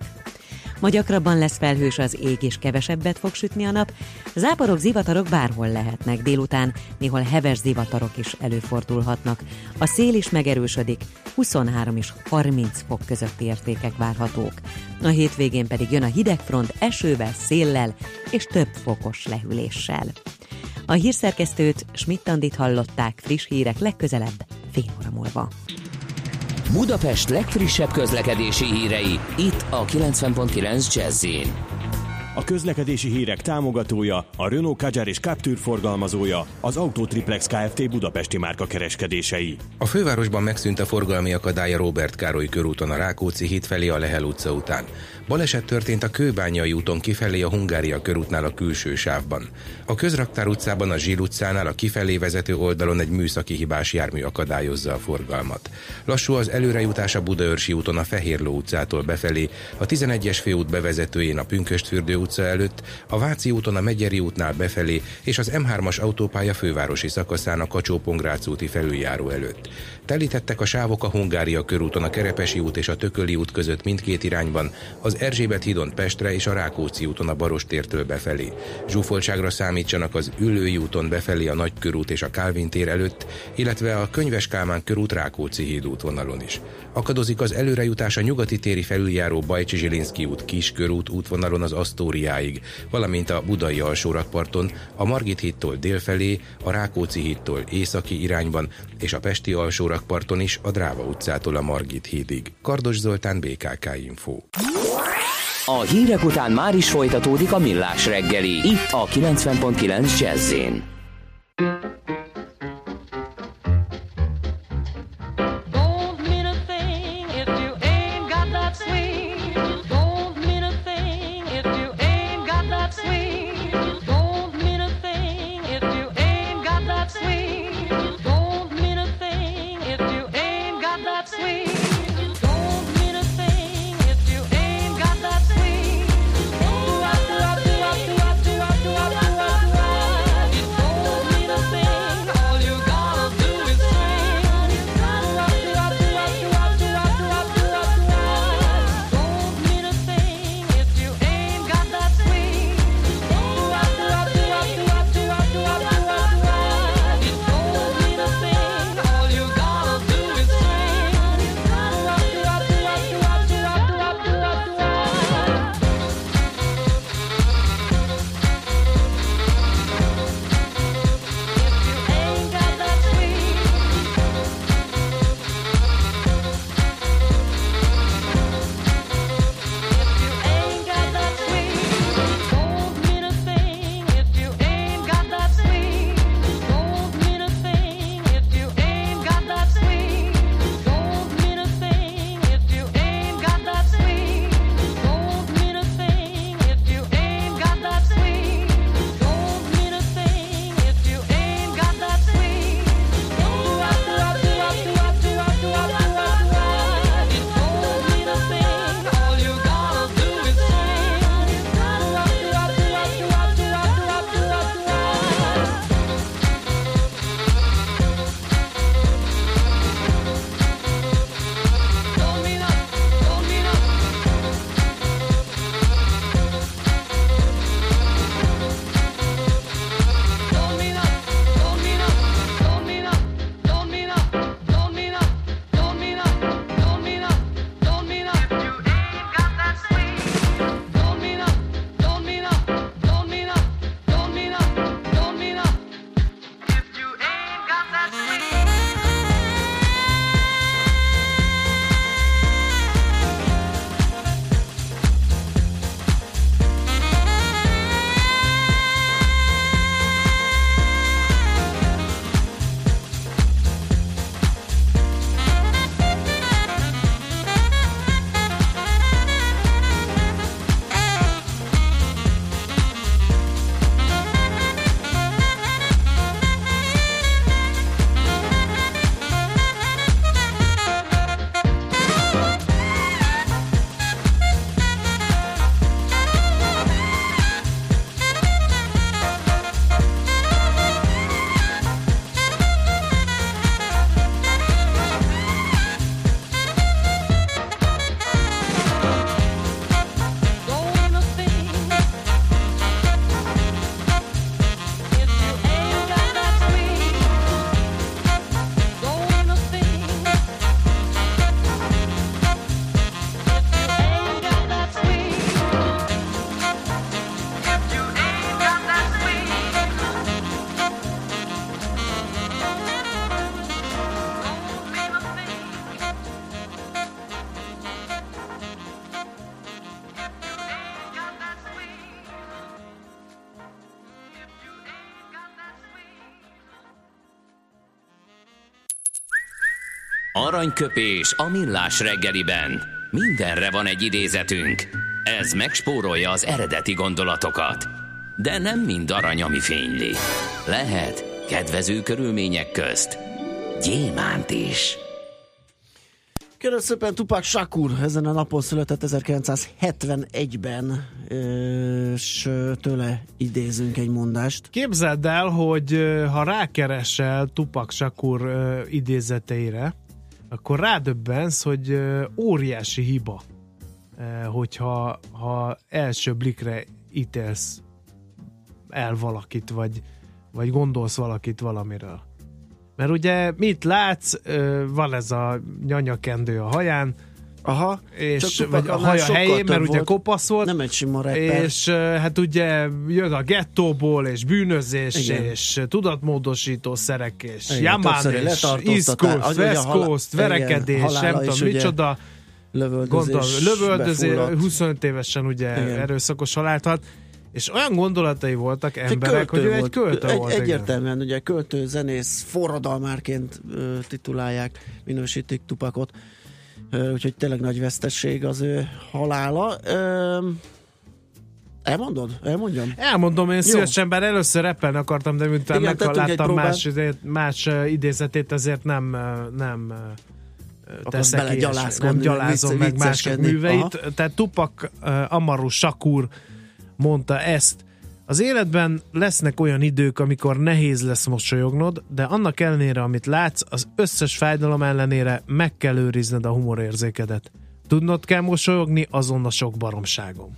Ma gyakrabban lesz felhős az ég, és kevesebbet fog sütni a nap. Záporok, zivatarok bárhol lehetnek. Délután néhol heves zivatarok is előfordulhatnak. A szél is megerősödik, 23 és 30 fok közötti értékek várhatók. A hétvégén pedig jön a hidegfront esővel, széllel és több fokos lehűléssel. A hírszerkesztőt Schmidt-Tandit hallották friss hírek legközelebb fél óra múlva. Budapest legfrissebb közlekedési hírei, itt a 90.9 jazz A közlekedési hírek támogatója, a Renault Kadjar és Captur forgalmazója, az Autotriplex Kft. Budapesti márka kereskedései. A fővárosban megszűnt a forgalmi akadálya Robert Károly körúton a Rákóczi híd felé a Lehel utca után. Baleset történt a Kőbányai úton kifelé a Hungária körútnál a külső sávban. A Közraktár utcában a Zsil utcánál a kifelé vezető oldalon egy műszaki hibás jármű akadályozza a forgalmat. Lassú az előrejutás a Budaörsi úton a Fehérló utcától befelé, a 11-es főút bevezetőjén a Pünköstfürdő utca előtt, a Váci úton a Megyeri útnál befelé és az M3-as autópálya fővárosi szakaszán a kacsó úti felüljáró előtt. Telítettek a sávok a Hungária körúton a Kerepesi út és a Tököli út között mindkét irányban, az Erzsébet hídon Pestre és a Rákóczi úton a Barostértől befelé. Zsúfoltságra számítsanak az Ülői úton befelé a Nagykörút és a Kálvin tér előtt, illetve a Könyves Kálmán körút Rákóczi híd útvonalon is. Akadozik az előrejutás a nyugati téri felüljáró Bajcsi Zsilinszki út Kiskörút útvonalon az Asztóriáig, valamint a Budai alsórakparton, a Margit hídtól délfelé, a Rákóczi hídtól északi irányban és a Pesti alsórakparton is a Dráva utcától a Margit hídig. Kardos Zoltán, BKK Info. A hírek után már is folytatódik a millás reggeli, itt a 90.9 jazz Aranyköpés a millás reggeliben. Mindenre van egy idézetünk. Ez megspórolja az eredeti gondolatokat. De nem mind arany, ami fényli. Lehet kedvező körülmények közt gyémánt is. Kérem szépen Tupac Shakur ezen a napon született 1971-ben, és tőle idézünk egy mondást. Képzeld el, hogy ha rákeresel Tupac Shakur idézeteire, akkor rádöbbensz, hogy óriási hiba, hogyha ha első blikre ítélsz el valakit, vagy, vagy gondolsz valakit valamiről. Mert ugye mit látsz, van ez a nyanyakendő a haján, Aha, és Csak vagy a haja helyén, mert ugye kopasz volt, Nem egy sima rapper. és hát ugye jön a gettóból, és bűnözés, Igen. és tudatmódosító szerek, és Igen, többszöri és. East Coast, West Coast, igen, verekedés, nem tudom micsoda, Lövöldözés, gondol, lövöldözés, befulladt. 25 évesen ugye Igen. erőszakos halált halt, és olyan gondolatai voltak Egy emberek, hogy ő egy volt. költő egy, volt. igen. Egyértelműen, ugye költő, zenész, forradalmárként ö, titulálják, minősítik Tupakot. Úgyhogy tényleg nagy vesztesség az ő halála. Elmondod? Elmondjam? Elmondom én szívesen, bár először rappelni akartam, de miután meghallottam más, más idézetét, ezért nem, nem teszek ilyesmit. belegyalázkodni, nem gyalázom vicc- meg mások műveit. Aha. Tehát Tupac uh, Amaru Shakur mondta ezt. Az életben lesznek olyan idők, amikor nehéz lesz mosolyognod, de annak ellenére, amit látsz, az összes fájdalom ellenére meg kell őrizned a humorérzékedet. Tudnod kell mosolyogni azon a sok baromságon.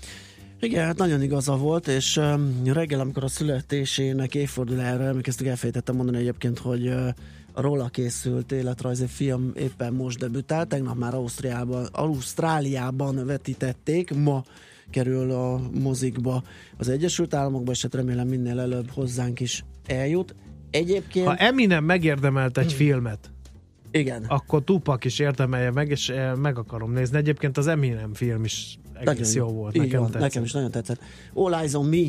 Igen, hát nagyon igaza volt, és um, reggel, amikor a születésének évfordulára emlékeztük, elfejtettem mondani egyébként, hogy uh, a róla készült életrajzi film éppen most debütált, tegnap már Ausztriában, Ausztráliában vetítették, ma kerül a mozikba az Egyesült Államokba, és hát remélem minél előbb hozzánk is eljut. Egyébként, Ha Eminem megérdemelt egy filmet, igen, akkor Tupac is érdemelje meg, és eh, meg akarom nézni. Egyébként az Eminem film is egész jó volt. Nekem van, tetszett. nekem is nagyon tetszett. All Eyes on Me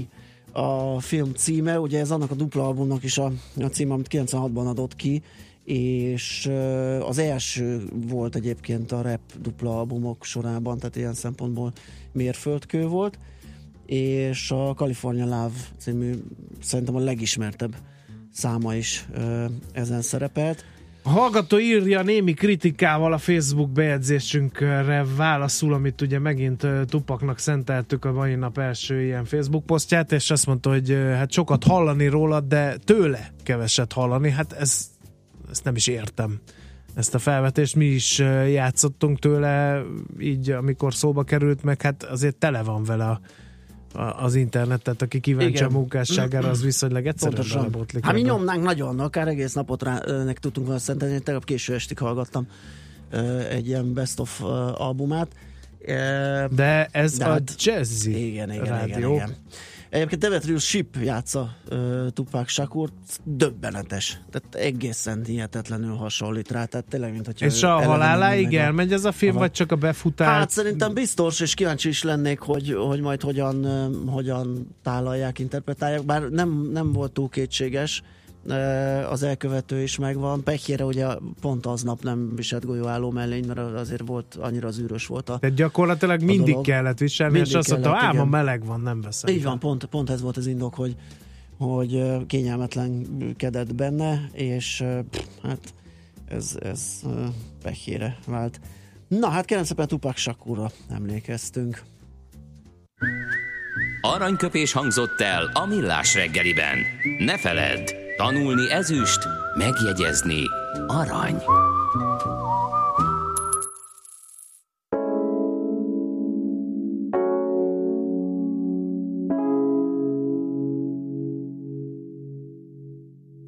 a film címe, ugye ez annak a dupla albumnak is a, a címe, amit 96-ban adott ki, és az első volt egyébként a rap dupla albumok sorában, tehát ilyen szempontból mérföldkő volt, és a California Love című szerintem a legismertebb száma is ezen szerepelt. A hallgató írja némi kritikával a Facebook bejegyzésünkre válaszul, amit ugye megint Tupaknak szenteltük a mai nap első ilyen Facebook posztját, és azt mondta, hogy hát sokat hallani róla, de tőle keveset hallani. Hát ez, ezt nem is értem ezt a felvetést. Mi is játszottunk tőle, így amikor szóba került, meg hát azért tele van vele a, a, az internet, tehát aki kíváncsi Igen. a munkásságára, az viszonylag egyszerűen belebotlik. Hát mi nyomnánk nagyon, akár egész napot rá, nek tudtunk volna szentelni, én tegnap késő estig hallgattam egy ilyen best of albumát. De ez De a hát- Jazzy igen, igen, rádió. igen, igen. Egyébként Demetrius Ship játsza uh, Tupac Shakur, döbbenetes. Tehát egészen hihetetlenül hasonlít rá. Tehát tényleg, mint hogyha És a haláláig elmegy ez a film, vagy csak a befutás? Hát szerintem biztos, és kíváncsi is lennék, hogy, hogy majd hogyan, hogyan tálalják, interpretálják, bár nem, nem volt túl kétséges, az elkövető is megvan. Pekjére ugye pont aznap nem viselt golyóálló mellény, mert azért volt, annyira zűrös volt a Tehát gyakorlatilag mindig dolog. kellett viselni, Mindig és azt mondta, ám a meleg van, nem veszem. Így van, pont, pont ez volt az indok, hogy, hogy kényelmetlenkedett benne, és pff, hát ez, ez ö, pehjére vált. Na hát kérem szépen Tupac Shakurra emlékeztünk. Aranyköpés hangzott el a millás reggeliben. Ne feledd, tanulni ezüst, megjegyezni arany.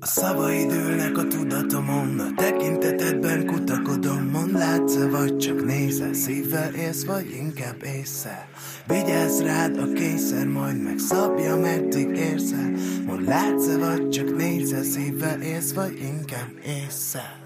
A szavaid ülnek a tudatomon, a tekintetedben kutakodom, mond látsz vagy csak nézel, szívvel élsz, vagy inkább észre. Vigyázz rád a kényszer, majd megszabja, meddig érsz el. Mond látsz vagy csak nézel, szívvel élsz, vagy inkább észre.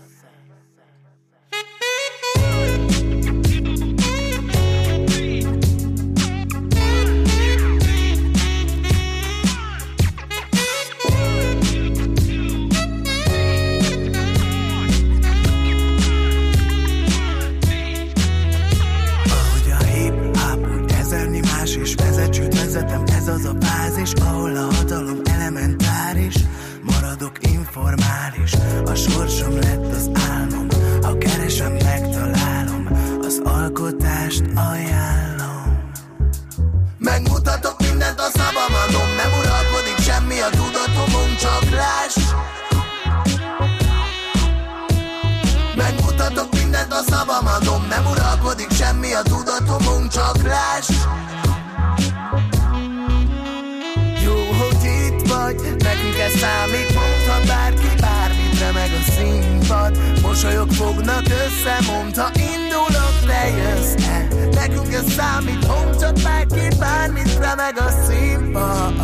Számít Mondhat bárki bármit, remeg a színpad. Mosolyok fognak össze, mondta indulok, te jössz-e Nekünk ez számít, mondhat bárki bármit, remeg a színpad.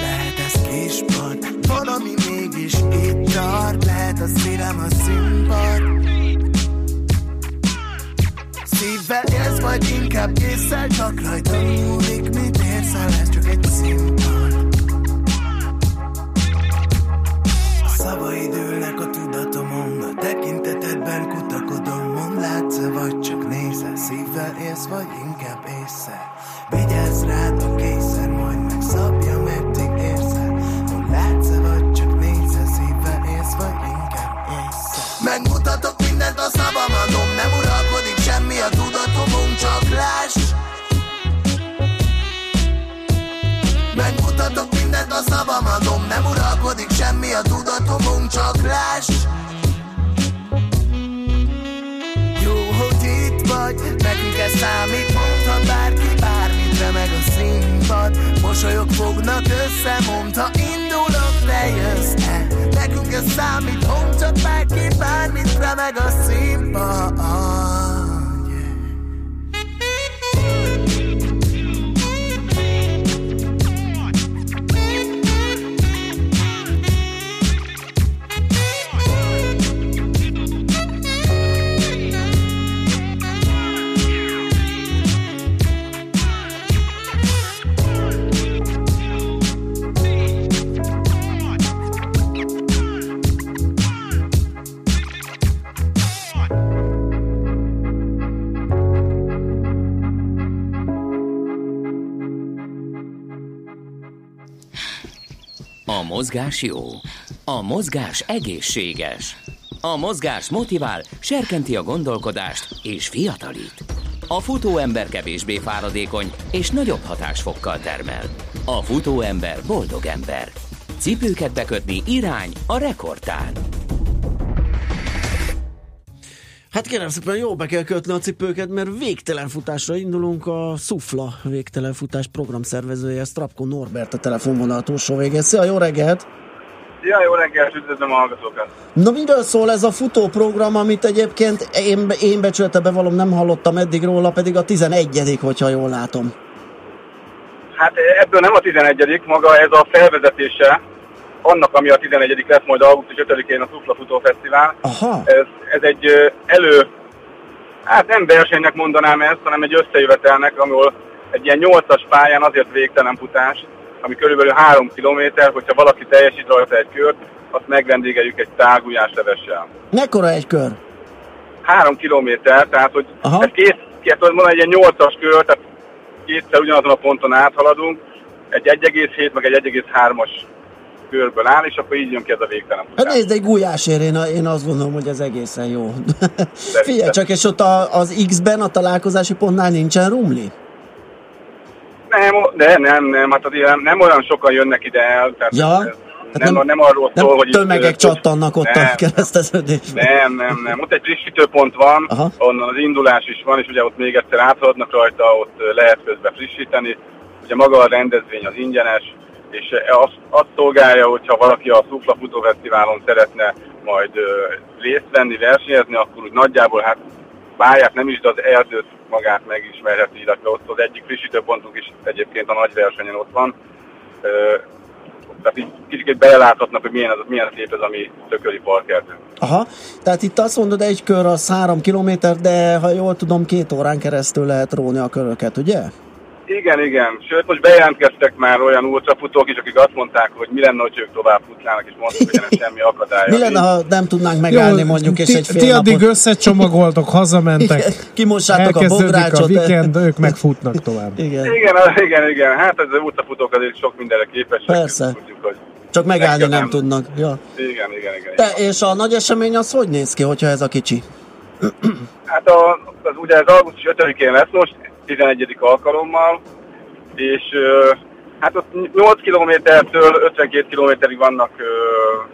Lehet ez kispad, valami mégis itt tart. Lehet a szívem a színpad. Szívvel élsz, vagy inkább észszel Csak rajta múlik, mit érsz el Ez csak egy színpad Látsz vagy csak nézel Szívvel élsz, vagy inkább észre. Vigyázz rád a készer Majd megszabja, meddig érzel Mond látsz vagy csak nézel Szívvel élsz, vagy inkább észre. Megmutatok mindent a szabamadom Nem uralkodik semmi a tudatomon Csak láss. Megmutatok mindent a szabamadom Nem uralkodik semmi a tudatomon Csak láss számít Mondhat bárki bármit Remeg a színpad. Mosolyok fognak össze Mondta indulok, te jössz-e Nekünk ez számít Mondhat bárki bármit Remeg a színpad mozgás jó. A mozgás egészséges. A mozgás motivál, serkenti a gondolkodást és fiatalít. A futóember kevésbé fáradékony és nagyobb hatásfokkal termel. A futóember boldog ember. Cipőket bekötni irány a rekordtán. Hát kérem szépen, jó be kell kötni a cipőket, mert végtelen futásra indulunk. A Szufla végtelen futás programszervezője, Strapko Norbert a telefonvonal túlsó végén. Szia, jó reggelt! Ja, jó reggelt, üdvözlöm a hallgatókat. Na miről szól ez a futóprogram, amit egyébként én, én becsülte bevallom, nem hallottam eddig róla, pedig a 11 hogyha jól látom. Hát ebből nem a 11 maga ez a felvezetése annak, ami a 11 lesz majd augusztus 5-én a Szufla Futó Fesztivál. Aha. Ez, ez egy elő, hát nem versenynek mondanám ezt, hanem egy összejövetelnek, ahol egy ilyen 8-as pályán azért végtelen futás, ami körülbelül 3 kilométer, hogyha valaki teljesít rajta egy kört, azt megvendégeljük egy tágulyáslevessel. Mekkora egy kör? 3 kilométer, tehát hogy Aha. ez két, két, mondani, egy ilyen 8-as kör, tehát kétszer ugyanazon a ponton áthaladunk, egy 1,7 meg egy 1,3-as körből áll, és akkor így jön ki ez a végtelen Hát nézd, egy gulyásért én, én azt gondolom, hogy ez egészen jó. Figyelj csak, és ott a, az X-ben, a találkozási pontnál nincsen rumli? Nem, de nem, nem, hát nem, nem olyan sokan jönnek ide el, tehát Ja? ez nem, nem, nem arról Nem szól, hogy... itt, tömegek ö, csattannak ott nem, a kereszteződésben. Nem, nem, nem. Ott egy frissítőpont van, Aha. onnan az indulás is van, és ugye ott még egyszer áthaladnak rajta, ott lehet közben frissíteni. Ugye maga a rendezvény az ingyenes, és azt, azt szolgálja, hogyha valaki a Szufla Futófesztiválon szeretne majd részt venni, versenyezni, akkor úgy nagyjából hát pályát nem is, de az erdőt magát megismerheti, illetve ott az egyik frissítőpontunk is egyébként a nagy versenyen ott van. Tehát így kicsit beleláthatnak, hogy milyen, az, milyen szép ez a mi tököli parkerdő. Aha, tehát itt azt mondod, egy kör az három kilométer, de ha jól tudom, két órán keresztül lehet róni a köröket, ugye? Igen, igen. Sőt, most bejelentkeztek már olyan ultrafutók is, akik azt mondták, hogy mi lenne, hogy ők tovább futnának, és mondták, hogy ennek semmi akadálya. Mi lenne, ha nem tudnánk megállni mondjuk, és ti, egy fél ti addig napot... összecsomagoltok, hazamentek. Igen, kimossátok a bográcsot. a weekend, ők meg futnak tovább. Igen, Igen, igen, igen. Hát ez az ultrafutók azért sok mindenre képesek. Persze. Tudjuk, hogy... csak megállni nem nem. tudnak. Ja. Igen, igen, igen. De, és a nagy esemény az hogy néz ki, hogyha ez a kicsi? Hát a, az ugye az augusztus 5-én lesz most, 11. alkalommal, és hát ott 8 kilométertől 52 kilométerig vannak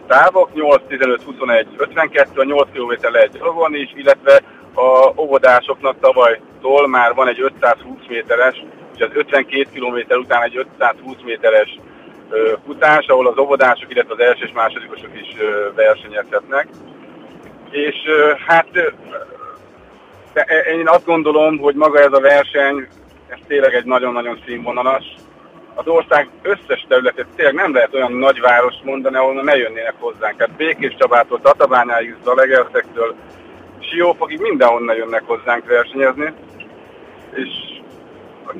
távok, 8, 15, 21, 52, a 8 kilométer lehet gyalogolni is, illetve a óvodásoknak tavalytól már van egy 520 méteres, és az 52 kilométer után egy 520 méteres futás, ahol az óvodások, illetve az első és másodikosok is versenyezhetnek. És hát de e- én azt gondolom, hogy maga ez a verseny, ez tényleg egy nagyon-nagyon színvonalas. Az ország összes területét tényleg nem lehet olyan nagyváros mondani, ahol ne jönnének hozzánk. Hát Békés Csabától, Tatabányáig, Zalegerszektől, Siófokig mindenhonnan jönnek hozzánk versenyezni. És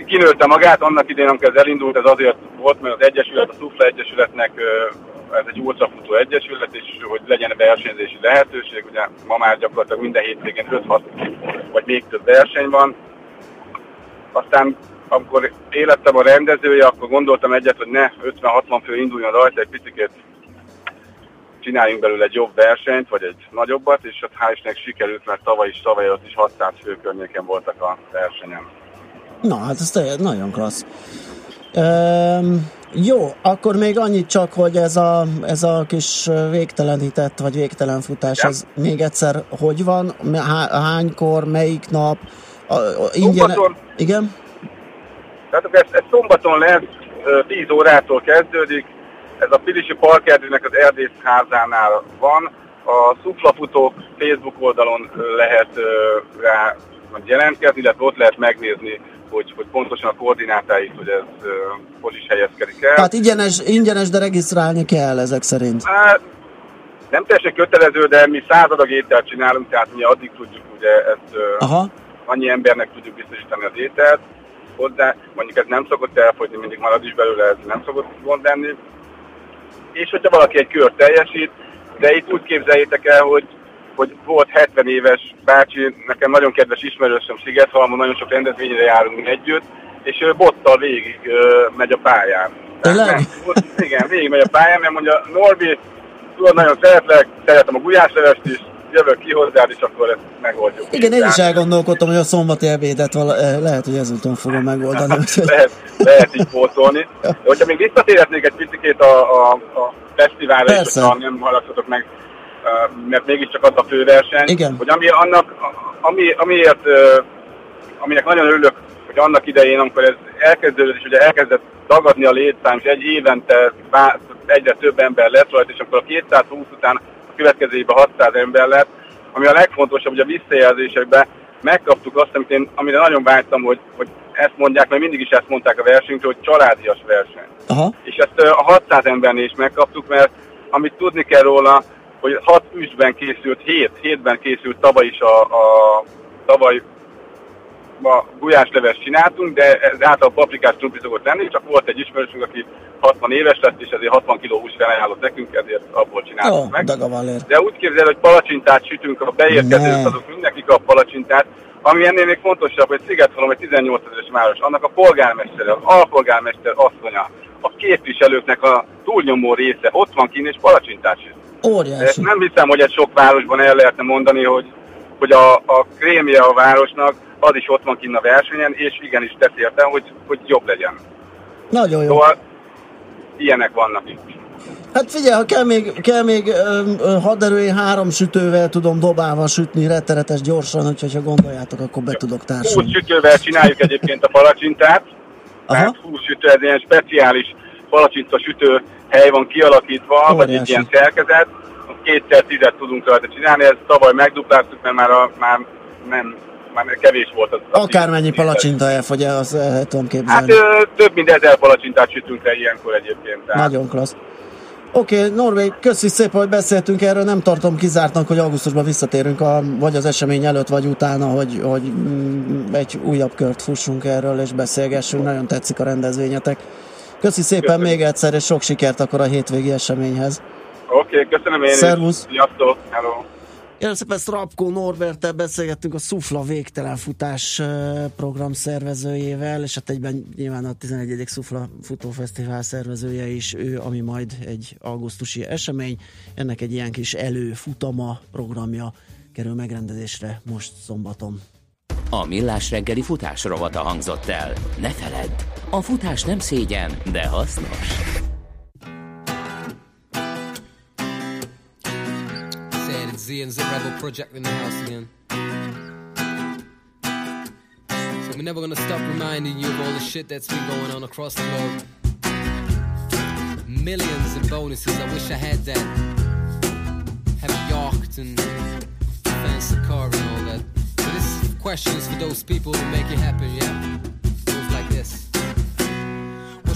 kinőtte magát annak idén, amikor ez elindult, ez azért volt, mert az Egyesület, a Szufla Egyesületnek ez egy ultrafutó egyesület, és hogy legyen versenyzési lehetőség, ugye ma már gyakorlatilag minden hétvégén 5-6 vagy még több verseny van. Aztán amikor élettem a rendezője, akkor gondoltam egyet, hogy ne 50-60 fő induljon rajta, egy picit csináljunk belőle egy jobb versenyt, vagy egy nagyobbat, és hál' Istennek sikerült, mert tavaly is, tavaly ott is 600 fő környéken voltak a versenyen. Na, hát ez nagyon klassz. Üm, jó, akkor még annyit csak, hogy ez a, ez a kis végtelenített, vagy végtelen futás, Ja. ez még egyszer hogy van? Há, hánykor, melyik nap? A, a, ingyen... Szombaton. Igen? Tehát ez, ez szombaton lesz, ö, 10 órától kezdődik, ez a Pilisi Parkerdőnek az Erdész házánál van. A Szuflafutók Facebook oldalon lehet rá jelentkezni, illetve ott lehet megnézni, hogy, hogy pontosan a koordinátáit, hogy ez ö, hogy is helyezkedik el. Tehát ingyenes, ingyenes, de regisztrálni kell ezek szerint. Hát, nem teljesen kötelező, de mi száz adag ételt csinálunk, tehát mi addig tudjuk ugye ezt Aha. annyi embernek tudjuk biztosítani az ételt hozzá, mondjuk ez nem szokott elfogyni, mindig marad is belőle, ez nem szokott gond lenni. És hogyha valaki egy kört teljesít, de itt úgy képzeljétek el, hogy, hogy volt 70 éves bácsi, nekem nagyon kedves ismerősöm Szigethalmon, nagyon sok rendezvényre járunk együtt, és ő bottal végig megy a pályán. Tényleg? Igen, végig megy a pályán, mert mondja, Norbi, tudod, nagyon szeretlek, szeretem a gulyáslevest is, jövök ki hozzád, és akkor ezt megoldjuk. Igen, én is elgondolkodtam, hogy a szombati ebédet vala, eh, lehet, hogy ezúton fogom megoldani. úgyhogy- lehet, lehet így pótolni. Hogyha még visszatérhetnék egy picit a, a, a fesztiválra, és nem haladhatok meg, mert mégiscsak az a főverseny, Igen. hogy ami annak, ami, amiért, aminek nagyon örülök, hogy annak idején, amikor ez elkezdődött, és ugye elkezdett dagadni a létszám, és egy évente egyre több ember lett rajta, és akkor a 220 után a következő évben 600 ember lett, ami a legfontosabb, hogy a visszajelzésekben megkaptuk azt, amit én, amire nagyon vágytam, hogy, hogy ezt mondják, mert mindig is ezt mondták a versenytől, hogy családias verseny. Aha. És ezt a 600 embernél is megkaptuk, mert amit tudni kell róla, hogy 6 üstben készült, 7, 7-ben készült tavaly is a, a tavaly ma gulyásleves csináltunk, de ez általában paprikás trumpli szokott lenni, csak volt egy ismerősünk, aki 60 éves lett, és ezért 60 kg hús felajánlott nekünk, ezért abból csináltuk Ó, meg. De úgy képzel, hogy palacsintát sütünk, a beérkezők azok mindenki kap palacsintát, ami ennél még fontosabb, hogy Szigethalom egy 18 ezeres város, annak a polgármestere, az alpolgármester asszonya, a képviselőknek a túlnyomó része ott van kín és palacsintát süt. Óriási. nem hiszem, hogy egy sok városban el lehetne mondani, hogy, hogy a, a krémje a városnak az is ott van kinn a versenyen, és igenis tesz érte, hogy, hogy jobb legyen. Nagyon jó. Szóval ilyenek vannak itt. Hát figyelj, ha kell még, kell még ö, ö, haderő, én három sütővel tudom dobálva sütni rettenetes gyorsan, úgyhogy ha gondoljátok, akkor be tudok 20 társulni. sütővel csináljuk egyébként a palacsintát, tehát 20 sütő, ez ilyen speciális palacsinta sütő hely van kialakítva, vagy egy Óriási. ilyen szerkezet, kétszer tizet tudunk rajta csinálni, ezt tavaly megdupláztuk, mert már, a, már nem, már kevés volt az. az Akármennyi palacsinta elfogy, azt el tudom Hát képzelni. ö, több mint ezer palacsintát sütünk le ilyenkor egyébként. Tehát. Nagyon klassz. Oké, okay, Norvég, köszi szépen, hogy beszéltünk erről. Nem tartom kizártnak, hogy augusztusban visszatérünk, a, vagy az esemény előtt, vagy utána, hogy, hogy mm, egy újabb kört fussunk erről, és beszélgessünk. Nagyon tetszik a rendezvényetek. Köszi szépen Köszönöm. még egyszer, és sok sikert akkor a hétvégi eseményhez. Oké, okay, köszönöm én is. Szervusz. Sziasztok. Hello. Kérem szépen Strapko Norbertel beszélgettünk a Szufla végtelen futás program szervezőjével, és hát egyben nyilván a 11. Szufla futófesztivál szervezője is ő, ami majd egy augusztusi esemény. Ennek egy ilyen kis előfutama programja kerül megrendezésre most szombaton. A Millás reggeli futás rovata hangzott el. Ne feledd, a futás nem szégyen, de hasznos. Z and Z Rebel Project in the house again. So we're never gonna stop reminding you of all the shit that's been going on across the globe. Millions bonuses. I wish I had that. Have yacht and fancy car and all that. But this question is for those people who make it happen, yeah?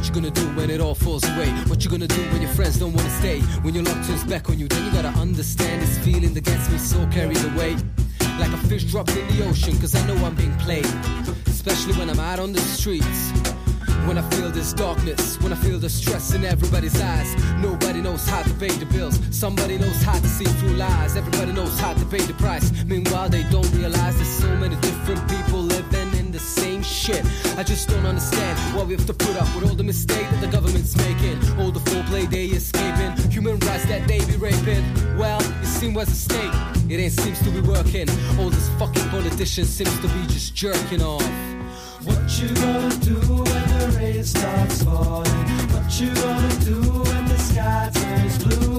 What you gonna do when it all falls away? What you gonna do when your friends don't wanna stay? When your luck turns back on you, then you gotta understand this feeling that gets me so carried away. Like a fish dropped in the ocean, cause I know I'm being played. Especially when I'm out on the streets. When I feel this darkness, when I feel the stress in everybody's eyes. Nobody knows how to pay the bills. Somebody knows how to see through lies. Everybody knows how to pay the price. Meanwhile, they don't realize there's so many different people shit. I just don't understand why we have to put up with all the mistakes that the government's making. All the foreplay they escaping. Human rights that they be raping. Well, it seems as a state. It ain't seems to be working. All this fucking politicians seems to be just jerking off. What you gonna do when the rain starts falling? What you gonna do when the sky turns blue?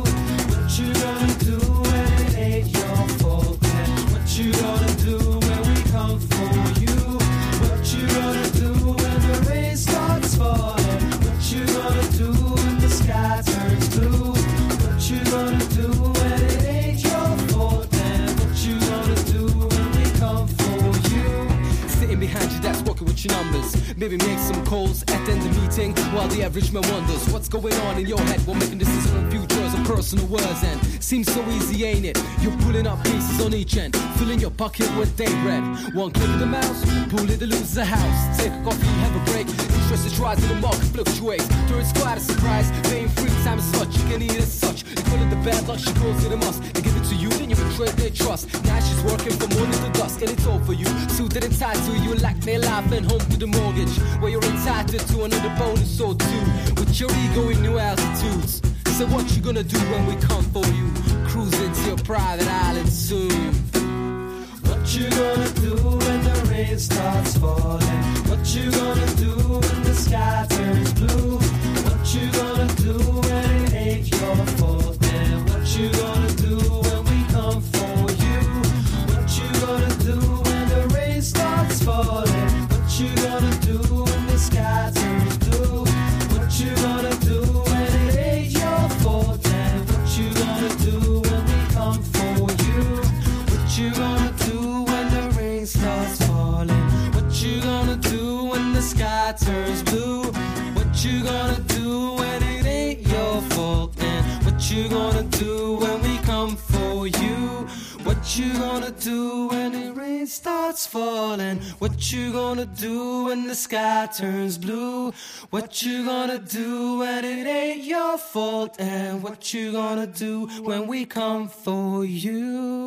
Your numbers. Maybe make some calls, attend the meeting while the average man wonders what's going on in your head. While making decisions on futures and personal words, and seems so easy, ain't it? You're pulling up pieces on each end, filling your pocket with day bread. One click of the mouse, pull it to lose the house. Take a coffee, have a break. Interest is rising, the market fluctuates. Third squad a surprise, paying free time as such. You can eat as such. You call it the bad luck, she calls it a must. They give it to you, then you betray their trust. Now she's working from morning to dusk, and it's all for you. Suited and tied to you, like their life and home to the mortgage. Where you're entitled to another bonus or two. With your ego in new altitudes. So what you gonna do when we come for you? Cruising to your private island soon. What you gonna do when the rain starts falling? What you gonna do when the sky turns blue? What you gonna do when it ain't your fault? And what you gonna What you gonna do when it ain't your fault? And what you gonna do when we come for you? What you gonna do when the rain starts falling? What you gonna do when the sky turns blue? What you gonna do when it ain't your fault? And what you gonna do when we come for you?